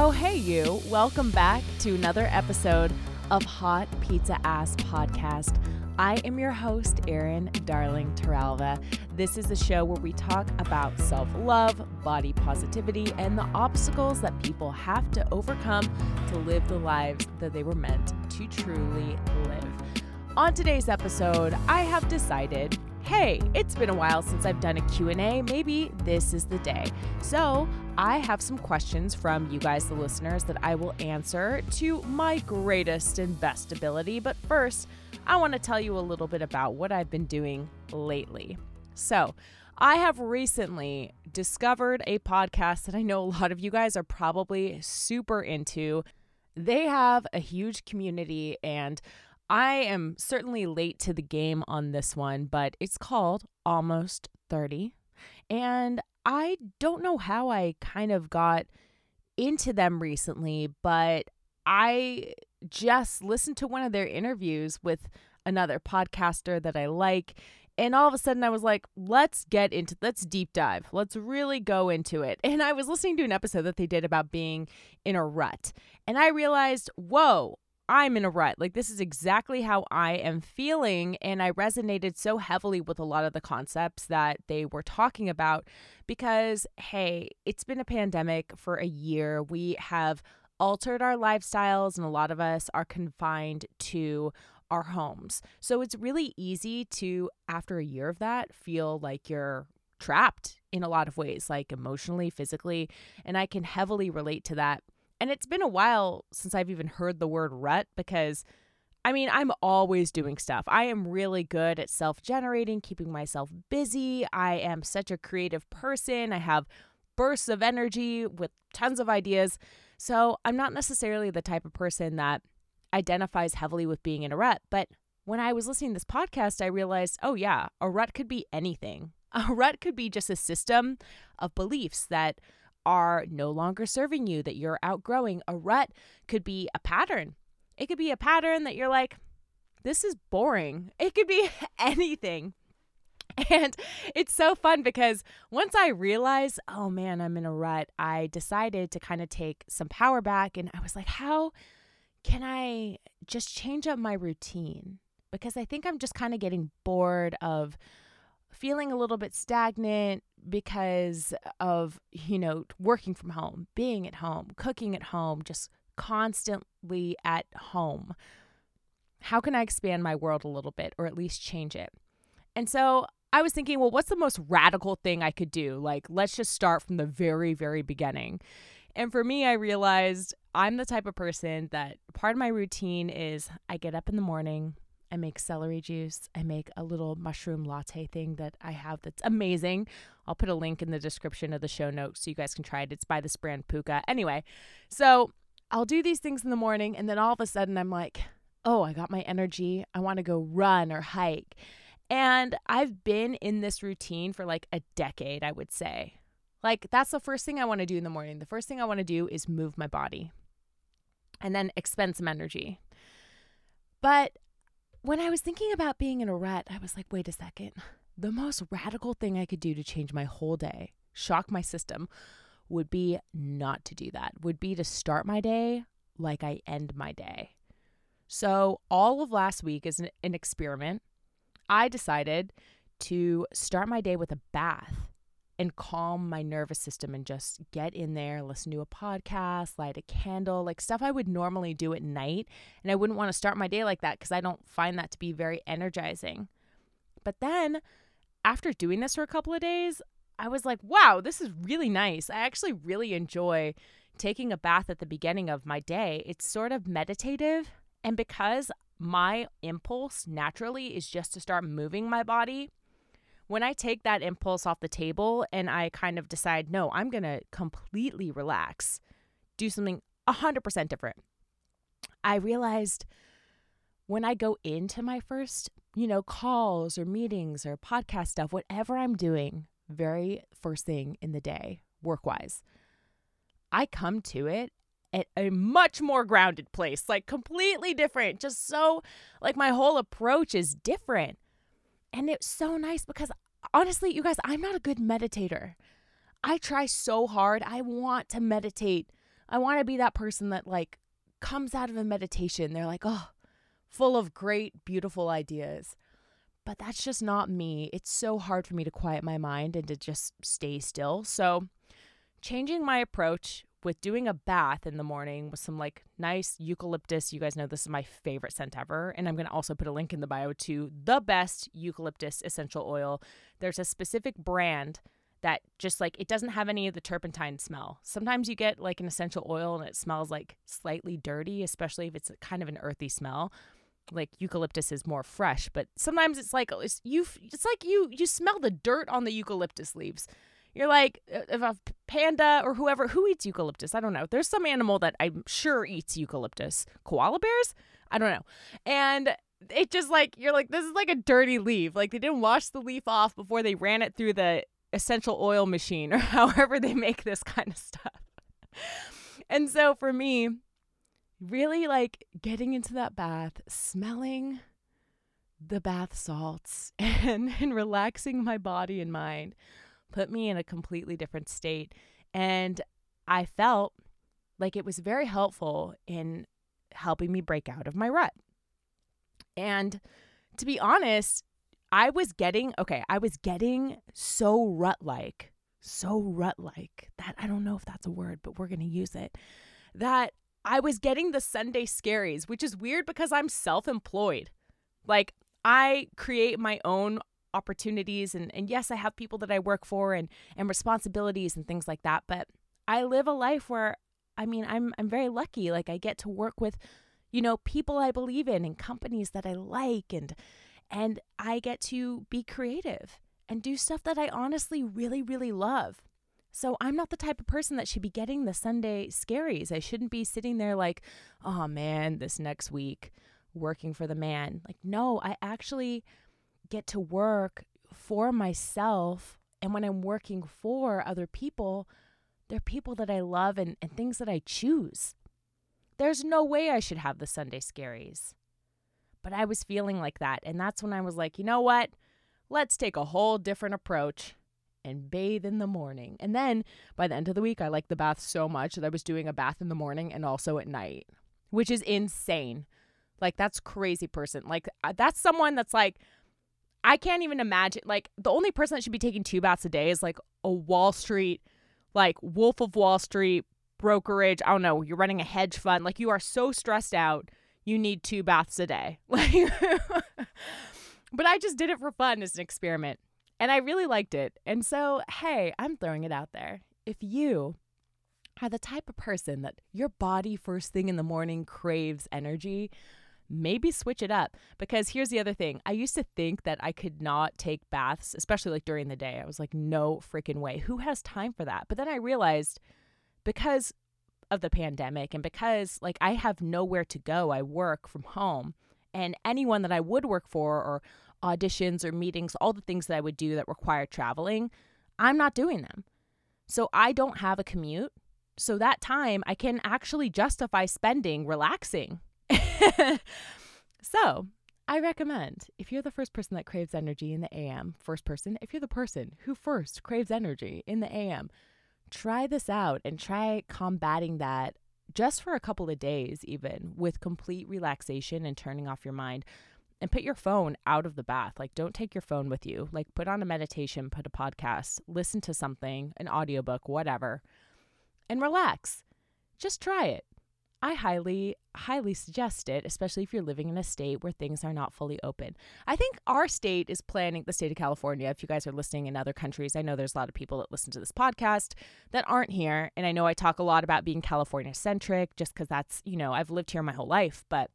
Oh, hey, you. Welcome back to another episode of Hot Pizza Ass Podcast. I am your host, Erin Darling Teralva. This is the show where we talk about self love, body positivity, and the obstacles that people have to overcome to live the lives that they were meant to truly live. On today's episode, I have decided hey, it's been a while since I've done a Q&A. Maybe this is the day. So, I have some questions from you guys the listeners that I will answer to my greatest and best ability, but first, I want to tell you a little bit about what I've been doing lately. So, I have recently discovered a podcast that I know a lot of you guys are probably super into. They have a huge community and I am certainly late to the game on this one, but it's called Almost 30. And I don't know how I kind of got into them recently, but I just listened to one of their interviews with another podcaster that I like. And all of a sudden, I was like, let's get into, let's deep dive. Let's really go into it. And I was listening to an episode that they did about being in a rut. And I realized, whoa, I'm in a rut. Like, this is exactly how I am feeling. And I resonated so heavily with a lot of the concepts that they were talking about because, hey, it's been a pandemic for a year. We have altered our lifestyles, and a lot of us are confined to our homes. So it's really easy to, after a year of that, feel like you're trapped in a lot of ways, like emotionally, physically. And I can heavily relate to that and it's been a while since I've even heard the word rut because I mean, I'm always doing stuff. I am really good at self generating, keeping myself busy. I am such a creative person. I have bursts of energy with tons of ideas. So I'm not necessarily the type of person that identifies heavily with being in a rut. But when I was listening to this podcast, I realized, oh, yeah, a rut could be anything. A rut could be just a system of beliefs that are no longer serving you, that you're outgrowing. A rut could be a pattern. It could be a pattern that you're like, this is boring. It could be anything. And it's so fun because once I realized, oh man, I'm in a rut, I decided to kind of take some power back. And I was like, how can I just change up my routine? Because I think I'm just kind of getting bored of feeling a little bit stagnant because of, you know, working from home, being at home, cooking at home, just constantly at home. How can I expand my world a little bit or at least change it? And so I was thinking, well, what's the most radical thing I could do? Like, let's just start from the very, very beginning. And for me, I realized I'm the type of person that part of my routine is I get up in the morning, I make celery juice. I make a little mushroom latte thing that I have that's amazing. I'll put a link in the description of the show notes so you guys can try it. It's by this brand Puka. Anyway, so I'll do these things in the morning and then all of a sudden I'm like, oh, I got my energy. I want to go run or hike. And I've been in this routine for like a decade, I would say. Like, that's the first thing I want to do in the morning. The first thing I want to do is move my body and then expend some energy. But when I was thinking about being in a rut, I was like, wait a second. The most radical thing I could do to change my whole day, shock my system, would be not to do that, would be to start my day like I end my day. So, all of last week is an, an experiment. I decided to start my day with a bath and calm my nervous system and just get in there, listen to a podcast, light a candle, like stuff I would normally do at night. And I wouldn't want to start my day like that because I don't find that to be very energizing. But then after doing this for a couple of days, I was like, wow, this is really nice. I actually really enjoy taking a bath at the beginning of my day. It's sort of meditative. And because my impulse naturally is just to start moving my body, when I take that impulse off the table and I kind of decide, no, I'm going to completely relax, do something 100% different, I realized when I go into my first, you know, calls or meetings or podcast stuff, whatever I'm doing, very first thing in the day, work wise, I come to it at a much more grounded place, like completely different. Just so, like, my whole approach is different. And it's so nice because honestly, you guys, I'm not a good meditator. I try so hard. I want to meditate I want to be that person that like comes out of a meditation. They're like, oh, full of great, beautiful ideas. But that's just not me. It's so hard for me to quiet my mind and to just stay still. So, changing my approach with doing a bath in the morning with some like nice eucalyptus. You guys know this is my favorite scent ever. And I'm going to also put a link in the bio to the best eucalyptus essential oil. There's a specific brand that just like it doesn't have any of the turpentine smell. Sometimes you get like an essential oil and it smells like slightly dirty, especially if it's kind of an earthy smell. Like eucalyptus is more fresh, but sometimes it's like it's you it's like you you smell the dirt on the eucalyptus leaves. You're like, uh, if a panda or whoever who eats eucalyptus, I don't know. There's some animal that I'm sure eats eucalyptus. Koala bears? I don't know. And it just like you're like this is like a dirty leaf. Like they didn't wash the leaf off before they ran it through the essential oil machine or however they make this kind of stuff. and so for me, really like getting into that bath, smelling the bath salts and, and relaxing my body and mind put me in a completely different state. And I felt like it was very helpful in helping me break out of my rut. And to be honest, I was getting, okay, I was getting so rut like, so rut like that. I don't know if that's a word, but we're going to use it. That I was getting the Sunday scaries, which is weird because I'm self employed. Like, I create my own opportunities and, and yes i have people that i work for and and responsibilities and things like that but i live a life where i mean i'm i'm very lucky. Like i get to work with you know people i believe in and companies that i like and and i get to be creative and do stuff that i honestly really really love. So i'm not the type of person that should be getting the sunday scaries. I shouldn't be sitting there like oh man this next week working for the man. Like no i actually get to work for myself. And when I'm working for other people, they're people that I love and, and things that I choose. There's no way I should have the Sunday scaries. But I was feeling like that. And that's when I was like, you know what? Let's take a whole different approach and bathe in the morning. And then by the end of the week, I liked the bath so much that I was doing a bath in the morning and also at night, which is insane. Like, that's crazy person. Like, uh, that's someone that's like, I can't even imagine. Like, the only person that should be taking two baths a day is like a Wall Street, like Wolf of Wall Street brokerage. I don't know. You're running a hedge fund. Like, you are so stressed out. You need two baths a day. Like, but I just did it for fun as an experiment. And I really liked it. And so, hey, I'm throwing it out there. If you are the type of person that your body first thing in the morning craves energy, maybe switch it up. Because here's the other thing I used to think that I could not take baths, especially like during the day. I was like, no freaking way. Who has time for that? But then I realized because of the pandemic and because like I have nowhere to go, I work from home. And anyone that I would work for or auditions or meetings, all the things that I would do that require traveling, I'm not doing them. So I don't have a commute. So that time I can actually justify spending relaxing so, I recommend if you're the first person that craves energy in the AM, first person, if you're the person who first craves energy in the AM, try this out and try combating that just for a couple of days, even with complete relaxation and turning off your mind. And put your phone out of the bath. Like, don't take your phone with you. Like, put on a meditation, put a podcast, listen to something, an audiobook, whatever, and relax. Just try it. I highly, highly suggest it, especially if you're living in a state where things are not fully open. I think our state is planning, the state of California, if you guys are listening in other countries, I know there's a lot of people that listen to this podcast that aren't here. And I know I talk a lot about being California centric just because that's, you know, I've lived here my whole life. But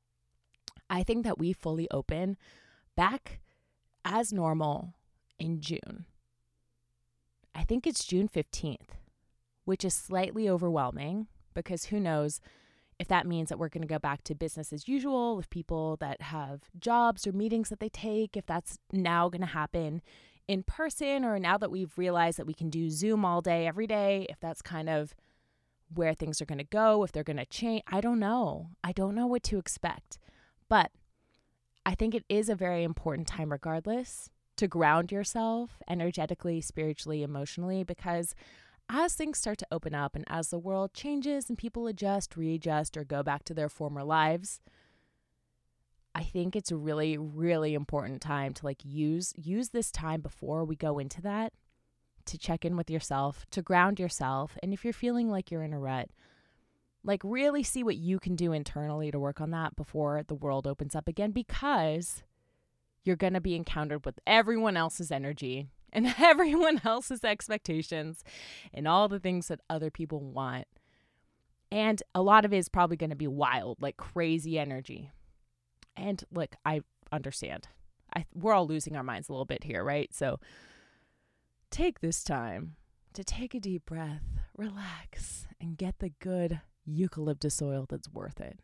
I think that we fully open back as normal in June. I think it's June 15th, which is slightly overwhelming because who knows if that means that we're going to go back to business as usual with people that have jobs or meetings that they take, if that's now going to happen in person, or now that we've realized that we can do Zoom all day, every day, if that's kind of where things are going to go, if they're going to change. I don't know. I don't know what to expect. But I think it is a very important time, regardless, to ground yourself energetically, spiritually, emotionally, because as things start to open up and as the world changes and people adjust, readjust, or go back to their former lives, I think it's a really, really important time to like use use this time before we go into that to check in with yourself, to ground yourself. And if you're feeling like you're in a rut, like really see what you can do internally to work on that before the world opens up again because you're going to be encountered with everyone else's energy and everyone else's expectations and all the things that other people want. And a lot of it is probably going to be wild, like crazy energy. And look, I understand. I we're all losing our minds a little bit here, right? So take this time to take a deep breath, relax, and get the good eucalyptus oil that's worth it.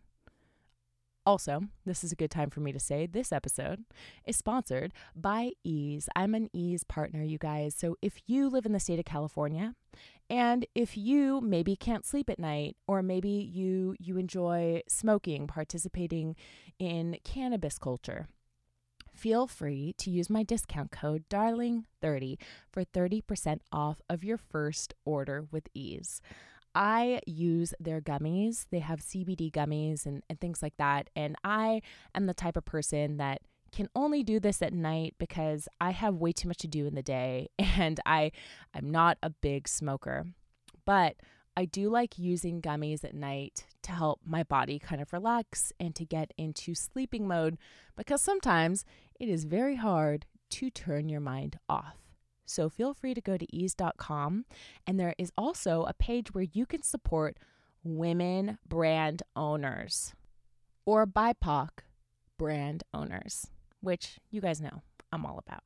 Also, this is a good time for me to say this episode is sponsored by Eaze. I'm an Eaze partner, you guys. So if you live in the state of California and if you maybe can't sleep at night or maybe you you enjoy smoking, participating in cannabis culture, feel free to use my discount code darling30 for 30% off of your first order with Eaze. I use their gummies. They have CBD gummies and, and things like that. And I am the type of person that can only do this at night because I have way too much to do in the day and I I'm not a big smoker. But I do like using gummies at night to help my body kind of relax and to get into sleeping mode because sometimes it is very hard to turn your mind off. So feel free to go to eaze.com. And there is also a page where you can support women brand owners or BIPOC brand owners, which you guys know I'm all about.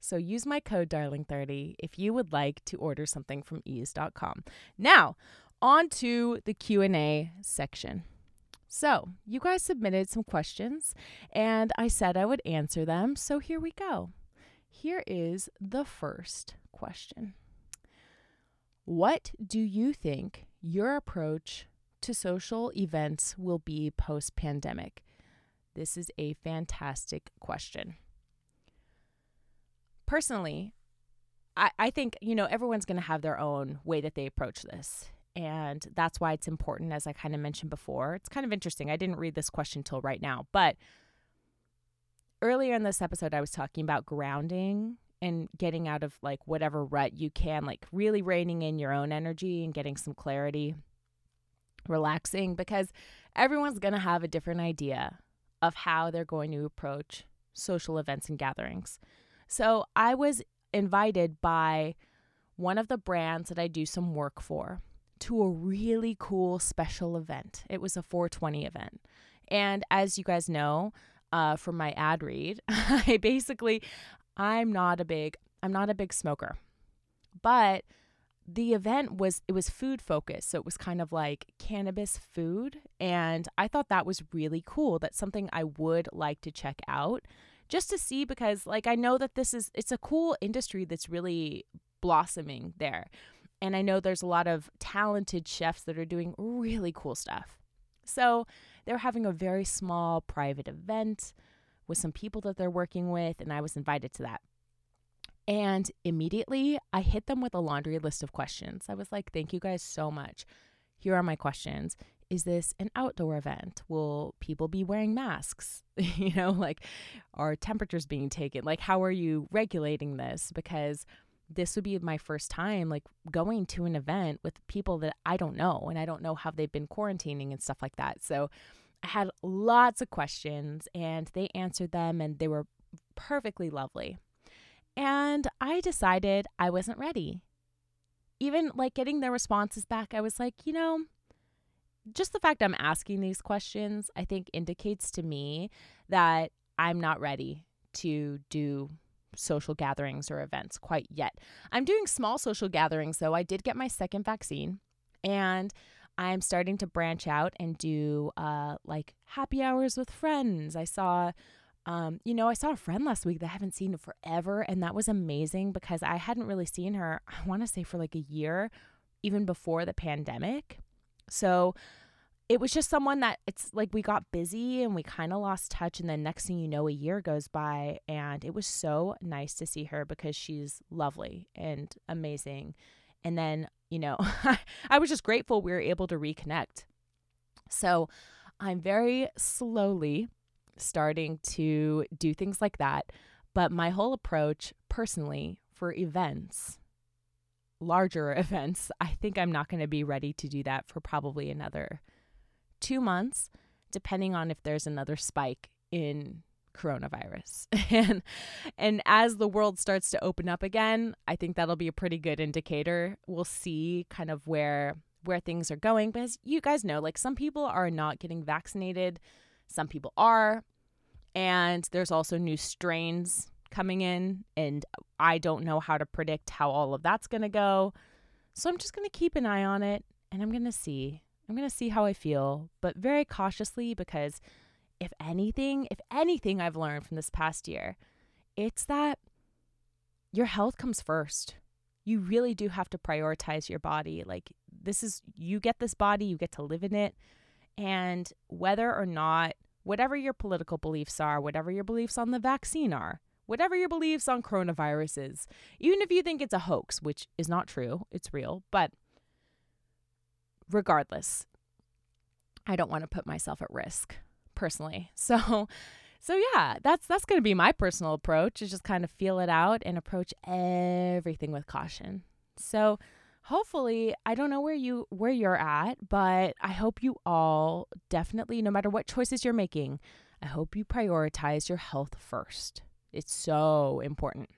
So use my code darling30 if you would like to order something from eaze.com. Now, on to the Q&A section. So, you guys submitted some questions and I said I would answer them, so here we go. Here is the first question What do you think your approach to social events will be post pandemic? This is a fantastic question. Personally, I, I think, you know, everyone's going to have their own way that they approach this. And that's why it's important, as I kind of mentioned before. It's kind of interesting. I didn't read this question till right now, but earlier in this episode, I was talking about grounding and getting out of like whatever rut you can, like really reining in your own energy and getting some clarity, relaxing, because everyone's going to have a different idea of how they're going to approach social events and gatherings. So I was invited by one of the brands that I do some work for to a really cool special event. It was a 420 event. And as you guys know, uh, from my ad read, I basically, I'm not a big, I'm not a big smoker, but the event was it was food focused. So it was kind of like cannabis food. And i thought that was really cool. That's something i would like to check out just to see because like i know that this is it's a cool industry that's really blossoming there. And i know there's a lot of talented chefs that are doing really cool stuff. So they were having a very small private event with some people that they're working with, and I was invited to that. And immediately I hit them with a laundry list of questions. I was like, thank you guys so much. Here are my questions. Is this an outdoor event? Will people be wearing masks? you know, like, are temperatures being taken? Like, how are you regulating this? Because this would be my first time like going to an event with people that I don't know and I don't know how they've been quarantining and stuff like that. So I had lots of questions and they answered them and they were perfectly lovely. And I decided I wasn't ready. Even like getting their responses back, I was like, you know, just the fact I'm asking these questions, I think indicates to me that I'm not ready to do social gatherings or events quite yet. I'm doing small social gatherings though. I did get my second vaccine and I'm starting to branch out and do uh, like happy hours with friends. I saw, um, you know, I saw a friend last week that I haven't seen forever, and that was amazing because I hadn't really seen her, I want to say, for like a year, even before the pandemic. So, it was just someone that it's like we got busy and we kind of lost touch and then next thing you know a year goes by and it was so nice to see her because she's lovely and amazing And then, you know, I was just grateful we were able to reconnect. So I'm very slowly starting to do things like that. But my whole approach personally for events, larger events, I think I'm not going to be ready to do that for probably another two months, depending on if there's another spike in coronavirus. and and as the world starts to open up again, I think that'll be a pretty good indicator. We'll see kind of where where things are going because you guys know like some people are not getting vaccinated, some people are, and there's also new strains coming in and I don't know how to predict how all of that's going to go. So I'm just going to keep an eye on it and I'm going to see. I'm going to see how I feel, but very cautiously because if anything, if anything I've learned from this past year, it's that your health comes first. You really do have to prioritize your body. Like, this is, you get this body, you get to live in it. And whether or not, whatever your political beliefs are, whatever your beliefs on the vaccine are, whatever your beliefs on coronavirus is, even if you think it's a hoax, which is not true, it's real, but regardless, I don't want to put myself at risk personally. So so yeah, that's that's going to be my personal approach is just kind of feel it out and approach everything with caution. So hopefully, I don't know where you where you're at, but I hope you all definitely no matter what choices you're making, I hope you prioritize your health first. It's so important.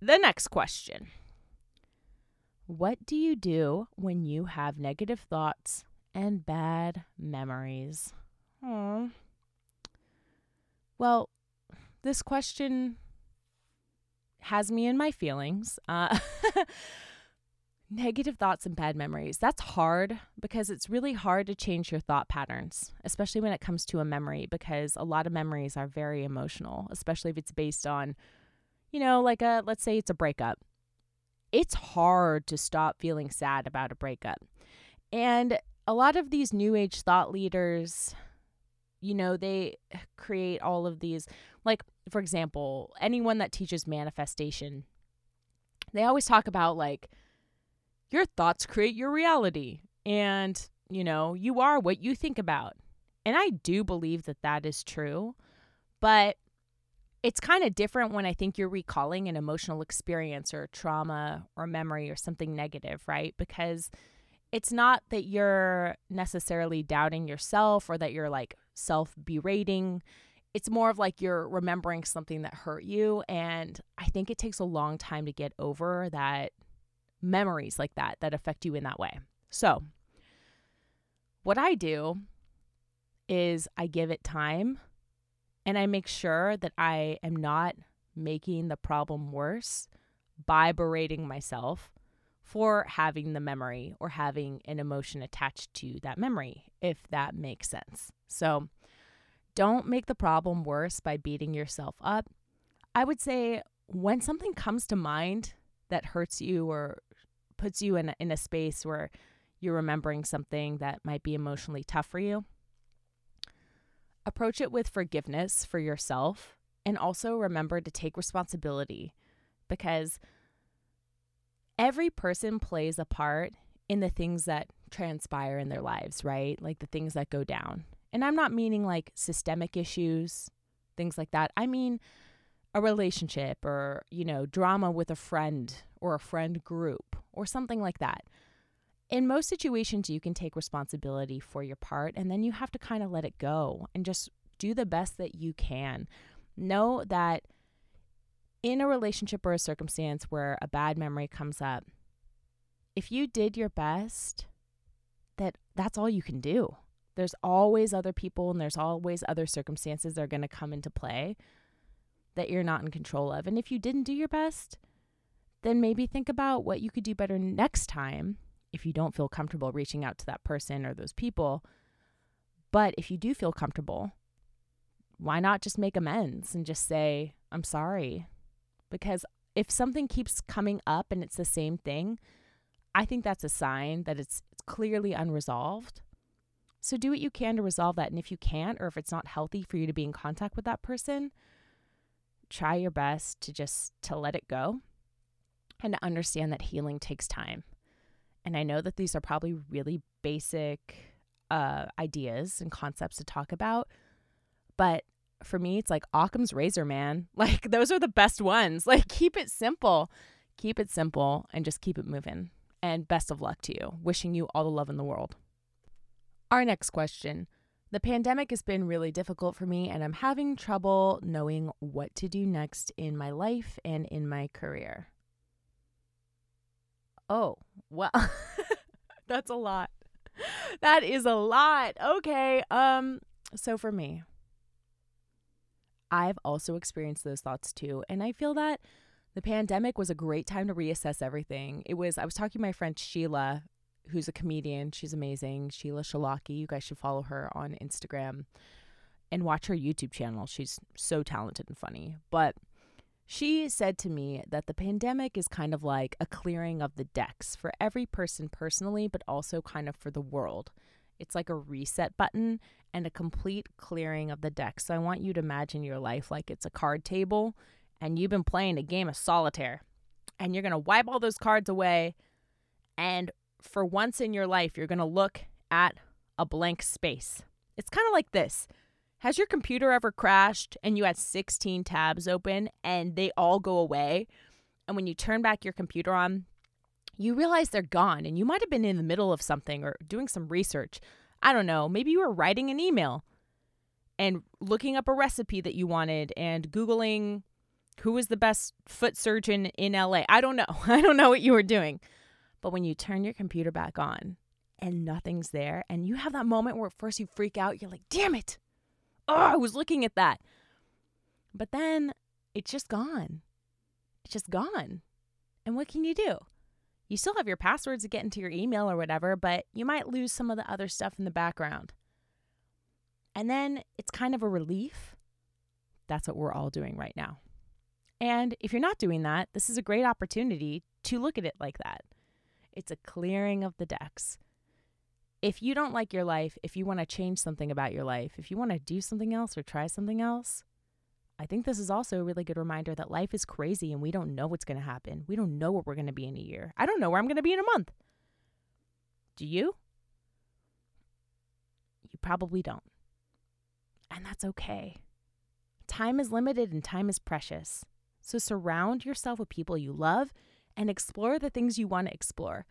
The next question. What do you do when you have negative thoughts and bad memories? Oh. Well, this question has me in my feelings. Uh, negative thoughts and bad memories. That's hard because it's really hard to change your thought patterns, especially when it comes to a memory, because a lot of memories are very emotional, especially if it's based on, you know, like a, let's say it's a breakup. It's hard to stop feeling sad about a breakup. And a lot of these new age thought leaders, you know, they create all of these, like, for example, anyone that teaches manifestation, they always talk about like, your thoughts create your reality. And, you know, you are what you think about. And I do believe that that is true. But it's kind of different when I think you're recalling an emotional experience or trauma or memory or something negative, right? Because it's not that you're necessarily doubting yourself or that you're like self berating. It's more of like you're remembering something that hurt you. And I think it takes a long time to get over that memories like that that affect you in that way. So, what I do is I give it time and I make sure that I am not making the problem worse by berating myself for having the memory or having an emotion attached to that memory, if that makes sense. So don't make the problem worse by beating yourself up. I would say when something comes to mind that hurts you or puts you in in a space where you're remembering something that might be emotionally tough for you, approach it with forgiveness for yourself and also remember to take responsibility because every person plays a part in the things that transpire in their lives, right? Like the things that go down. And I'm not meaning like systemic issues, things like that. I mean a relationship or, you know, drama with a friend or a friend group or something like that. In most situations, you can take responsibility for your part and then you have to kind of let it go and just do the best that you can. Know that in a relationship or a circumstance where a bad memory comes up, if you did your best, that that's all you can do. There's always other people and there's always other circumstances that are going to come into play that you're not in control of. And if you didn't do your best, then maybe think about what you could do better next time if you don't feel comfortable reaching out to that person or those people. But if you do feel comfortable, why not just make amends and just say, I'm sorry because if something keeps coming up and it's the same thing, I think that's a sign that it's, it's clearly unresolved. So do what you can to resolve that. And if you can't, or if it's not healthy for you to be in contact with that person, try your best to just to let it go. and to understand that healing takes time. And I know that these are probably really basic uh, ideas and concepts to talk about, but for me, it's like Occam's razor, man. Like, those are the best ones. Like, keep it simple. Keep it simple and just keep it moving. And best of luck to you. Wishing you all the love in the world. Our next question The pandemic has been really difficult for me, and I'm having trouble knowing what to do next in my life and in my career. Oh, well, that's a lot. That is a lot. Okay. Um, so for me, I've also experienced those thoughts too. And I feel that the pandemic was a great time to reassess everything. It was, I was talking to my friend Sheila, who's a comedian. She's amazing. Sheila Shalaki. You guys should follow her on Instagram and watch her YouTube channel. She's so talented and funny. But she said to me that the pandemic is kind of like a clearing of the decks for every person personally, but also kind of for the world. It's like a reset button and a complete clearing of the deck. So I want you to imagine your life like it's a card table and you've been playing a game of solitaire and you're going to wipe all those cards away. And for once in your life, you're going to look at a blank space. It's kind of like this. Has your computer ever crashed and you had 16 tabs open and they all go away? And when you turn back your computer on, you realize they're gone and you might have been in the middle of something or doing some research. I don't know, maybe you were writing an email and looking up a recipe that you wanted and Googling who was the best foot surgeon in LA. I don't know. I don't know what you were doing. But when you turn your computer back on and nothing's there, and you have that moment where at first you freak out, you're like, damn it. Oh, I was looking at that. But then it's just gone. It's just gone. And what can you do? You still have your passwords to get into your email or whatever, but you might lose some of the other stuff in the background. And then it's kind of a relief. That's what we're all doing right now. And if you're not doing that, this is a great opportunity to look at it like that. It's a clearing of the decks. If you don't like your life, if you want to change something about your life, if you want to do something else or try something else, I think this is also a really good reminder that life is crazy and we don't know what's going to happen. We don't know where we're going to be in a year. I don't know where I'm going to be in a month. Do you? You probably don't. And that's okay. Time is limited and time is precious. So surround yourself with people you love and explore the things you want to explore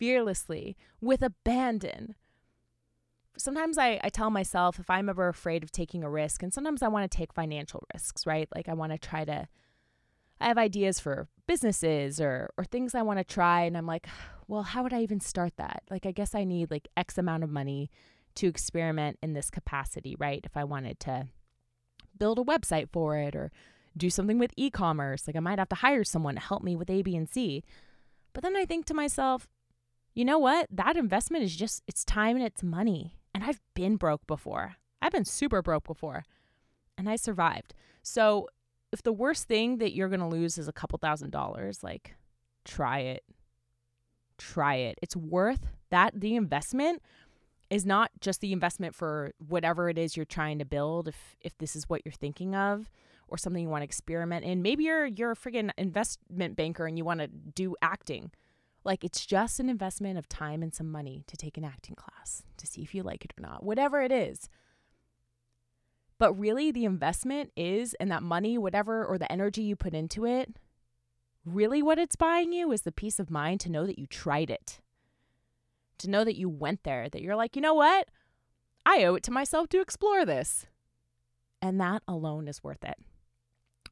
fearlessly with abandon sometimes I, I tell myself if I'm ever afraid of taking a risk, and sometimes I want to take financial risks, right? Like I want to try to, I have ideas for businesses or, or things I want to try. And I'm like, well, how would I even start that? Like, I guess I need like X amount of money to experiment in this capacity, right? If I wanted to build a website for it or do something with e commerce, like I might have to hire someone to help me with A, B, and C. But then I think to myself, you know what? That investment is just, it's time and it's money. And I've been broke before. I've been super broke before. And I survived. So if the worst thing that you're going to lose is a couple thousand dollars, like try it. Try it. It's worth that. The investment is not just the investment for whatever it is you're trying to build. If if this is what you're thinking of, or something you want to experiment in, maybe you're you're a friggin' investment banker and you want to do acting. Like it's just an investment of time and some money to take an acting class to see if you like it or not, whatever it is. But really, the investment is, and that money, whatever, or the energy you put into it, really what it's buying you is the peace of mind to know that you tried it, to know that you went there, that you're like, you know what? I owe it to myself to explore this. And that alone is worth it.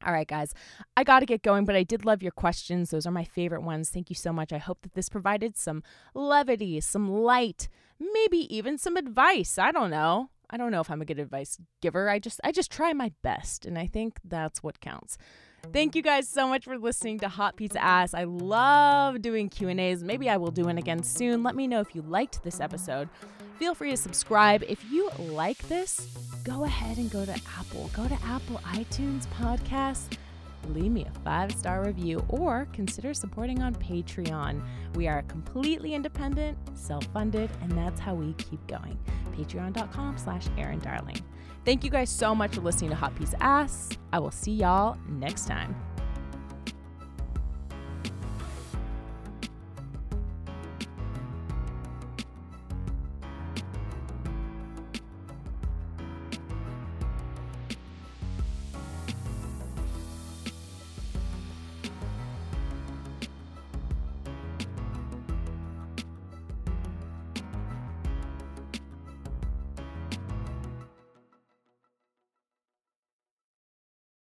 All right, guys, I got to get going, but I did love your questions. Those are my favorite ones. Thank you so much. I hope that this provided some levity, some light, maybe even some advice. I don't know. I don't know if I'm a good advice giver. I just I just try my best, and I think that's what counts. Thank you guys so much for listening to Hot Pizza Ass. I love doing Q&As. Maybe I will do one again soon. Let me know if you liked this episode. Feel free to subscribe. If you like this, go ahead and go to Apple. Go to Apple iTunes Podcasts. Leave me a five star review or consider supporting on Patreon. We are completely independent, self funded, and that's how we keep going. Patreon.com slash Erin Darling. Thank you guys so much for listening to Hot Piece Ass. I will see y'all next time.